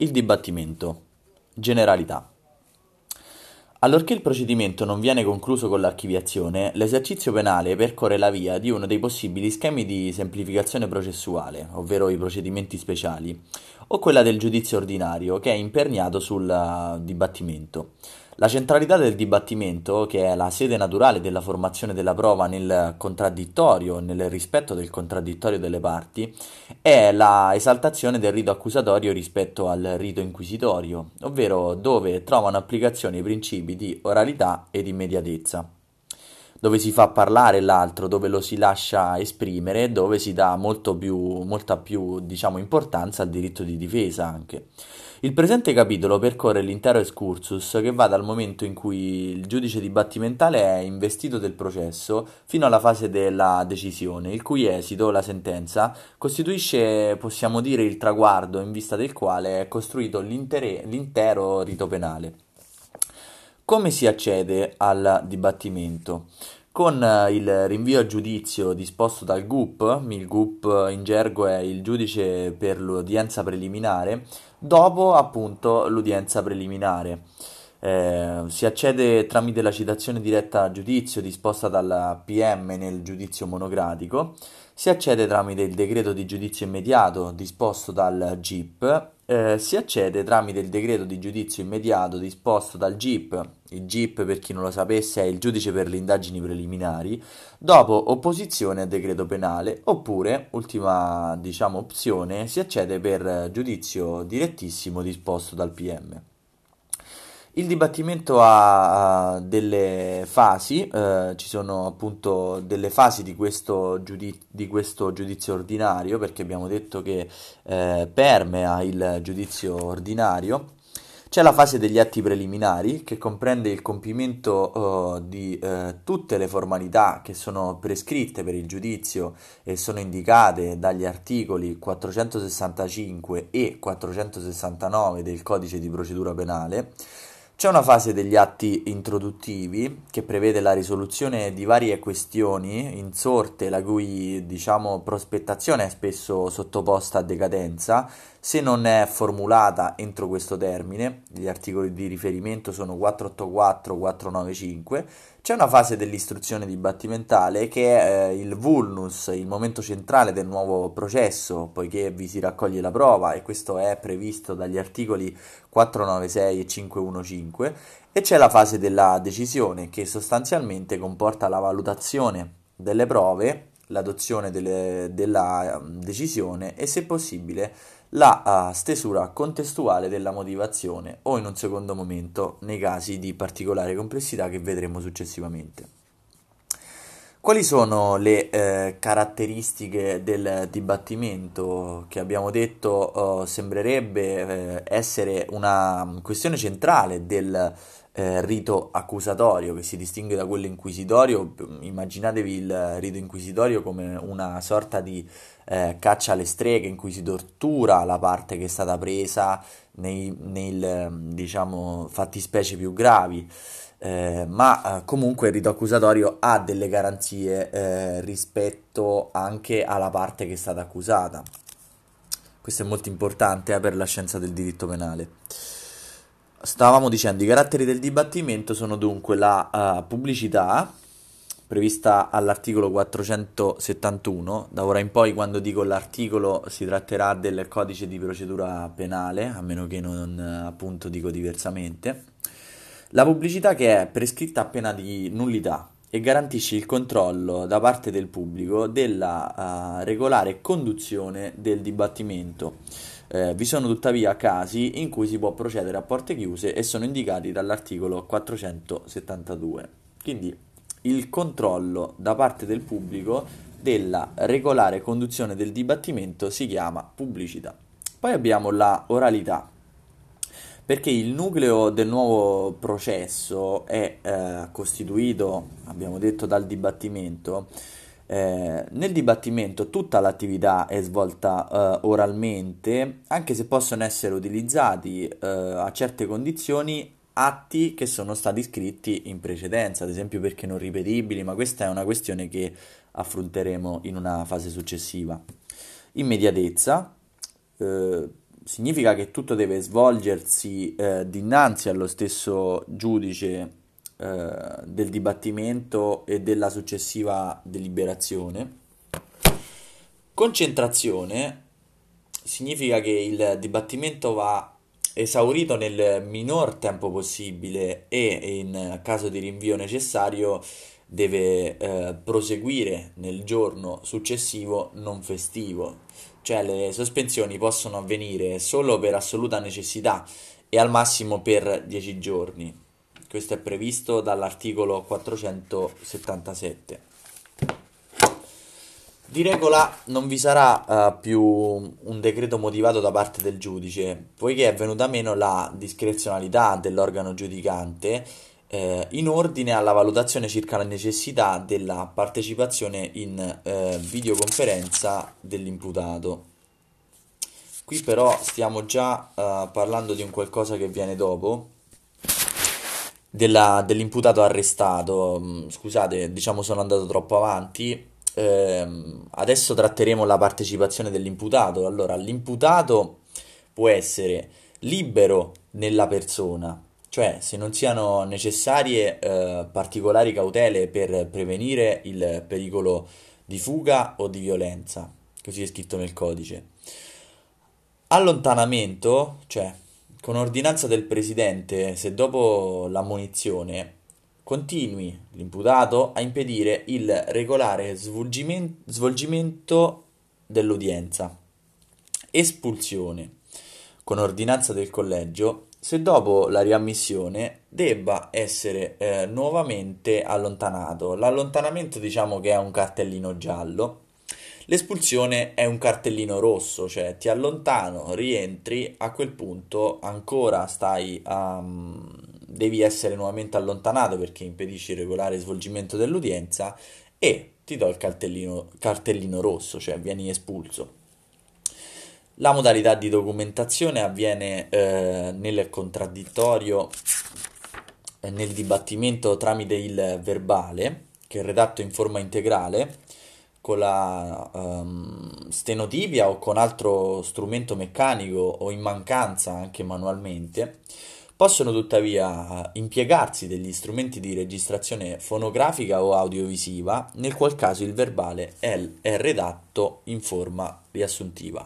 Il dibattimento. Generalità. Allorché il procedimento non viene concluso con l'archiviazione, l'esercizio penale percorre la via di uno dei possibili schemi di semplificazione processuale, ovvero i procedimenti speciali, o quella del giudizio ordinario, che è imperniato sul uh, dibattimento. La centralità del dibattimento, che è la sede naturale della formazione della prova nel contraddittorio, nel rispetto del contraddittorio delle parti, è la esaltazione del rito accusatorio rispetto al rito inquisitorio, ovvero dove trovano applicazione i principi di oralità ed immediatezza dove si fa parlare l'altro, dove lo si lascia esprimere, dove si dà più, molta più diciamo, importanza al diritto di difesa anche. Il presente capitolo percorre l'intero excursus che va dal momento in cui il giudice dibattimentale è investito del processo fino alla fase della decisione, il cui esito, la sentenza, costituisce, possiamo dire, il traguardo in vista del quale è costruito l'intero rito penale. Come si accede al dibattimento? Con eh, il rinvio a giudizio disposto dal GUP, il GUP in gergo è il giudice per l'udienza preliminare, dopo appunto l'udienza preliminare. Eh, si accede tramite la citazione diretta a giudizio disposta dal PM nel giudizio monocratico, si accede tramite il decreto di giudizio immediato disposto dal GIP eh, si accede tramite il decreto di giudizio immediato disposto dal GIP, il GIP per chi non lo sapesse è il giudice per le indagini preliminari, dopo opposizione al decreto penale, oppure, ultima diciamo opzione, si accede per giudizio direttissimo disposto dal PM. Il dibattimento ha delle fasi, eh, ci sono appunto delle fasi di questo, giudi- di questo, giudizio ordinario, perché abbiamo detto che eh, permea il giudizio ordinario. C'è la fase degli atti preliminari che comprende il compimento uh, di uh, tutte le formalità che sono prescritte per il giudizio e sono indicate dagli articoli 465 e 469 del codice di procedura penale. C'è una fase degli atti introduttivi che prevede la risoluzione di varie questioni insorte, la cui diciamo, prospettazione è spesso sottoposta a decadenza, se non è formulata entro questo termine. Gli articoli di riferimento sono 484 495. C'è una fase dell'istruzione dibattimentale che è eh, il vulnus, il momento centrale del nuovo processo, poiché vi si raccoglie la prova e questo è previsto dagli articoli 496 e 515 e c'è la fase della decisione che sostanzialmente comporta la valutazione delle prove, l'adozione delle, della mm, decisione e se possibile la uh, stesura contestuale della motivazione o in un secondo momento nei casi di particolare complessità che vedremo successivamente. Quali sono le eh, caratteristiche del dibattimento che abbiamo detto oh, sembrerebbe eh, essere una questione centrale del eh, rito accusatorio che si distingue da quello inquisitorio? Immaginatevi il rito inquisitorio come una sorta di eh, caccia alle streghe in cui si tortura la parte che è stata presa nei, nei diciamo, fattispecie più gravi. Eh, ma eh, comunque il rito accusatorio ha delle garanzie eh, rispetto anche alla parte che è stata accusata. Questo è molto importante eh, per la scienza del diritto penale. Stavamo dicendo, i caratteri del dibattimento sono dunque la uh, pubblicità, prevista all'articolo 471. Da ora in poi, quando dico l'articolo, si tratterà del codice di procedura penale, a meno che non appunto dico diversamente. La pubblicità che è prescritta a pena di nullità e garantisce il controllo da parte del pubblico della uh, regolare conduzione del dibattimento. Eh, vi sono tuttavia casi in cui si può procedere a porte chiuse e sono indicati dall'articolo 472. Quindi il controllo da parte del pubblico della regolare conduzione del dibattimento si chiama pubblicità. Poi abbiamo la oralità, perché il nucleo del nuovo processo è eh, costituito, abbiamo detto, dal dibattimento. Eh, nel dibattimento tutta l'attività è svolta eh, oralmente, anche se possono essere utilizzati eh, a certe condizioni atti che sono stati scritti in precedenza, ad esempio perché non ripetibili, ma questa è una questione che affronteremo in una fase successiva. Immediatezza, eh, significa che tutto deve svolgersi eh, dinanzi allo stesso giudice eh, del dibattimento e della successiva deliberazione. Concentrazione significa che il dibattimento va esaurito nel minor tempo possibile e in caso di rinvio necessario deve eh, proseguire nel giorno successivo non festivo, cioè le sospensioni possono avvenire solo per assoluta necessità e al massimo per 10 giorni. Questo è previsto dall'articolo 477. Di regola non vi sarà uh, più un decreto motivato da parte del giudice, poiché è venuta meno la discrezionalità dell'organo giudicante eh, in ordine alla valutazione circa la necessità della partecipazione in eh, videoconferenza dell'imputato. Qui però stiamo già uh, parlando di un qualcosa che viene dopo, della, dell'imputato arrestato. Mm, scusate, diciamo sono andato troppo avanti ehm, adesso tratteremo la partecipazione dell'imputato. Allora, l'imputato può essere libero nella persona, cioè se non siano necessarie eh, particolari cautele per prevenire il pericolo di fuga o di violenza, così è scritto nel codice. Allontanamento, cioè con ordinanza del presidente, se dopo l'ammonizione continui l'imputato a impedire il regolare svolgimento dell'udienza. Espulsione. Con ordinanza del collegio, se dopo la riammissione debba essere eh, nuovamente allontanato. L'allontanamento diciamo che è un cartellino giallo. L'espulsione è un cartellino rosso, cioè ti allontano, rientri, a quel punto ancora stai um, devi essere nuovamente allontanato perché impedisci il regolare svolgimento dell'udienza e ti do il cartellino, cartellino rosso, cioè vieni espulso. La modalità di documentazione avviene eh, nel contraddittorio e nel dibattimento tramite il verbale, che è redatto in forma integrale, con la um, stenotipia o con altro strumento meccanico o in mancanza anche manualmente Possono tuttavia impiegarsi degli strumenti di registrazione fonografica o audiovisiva, nel qual caso il verbale è, è redatto in forma riassuntiva.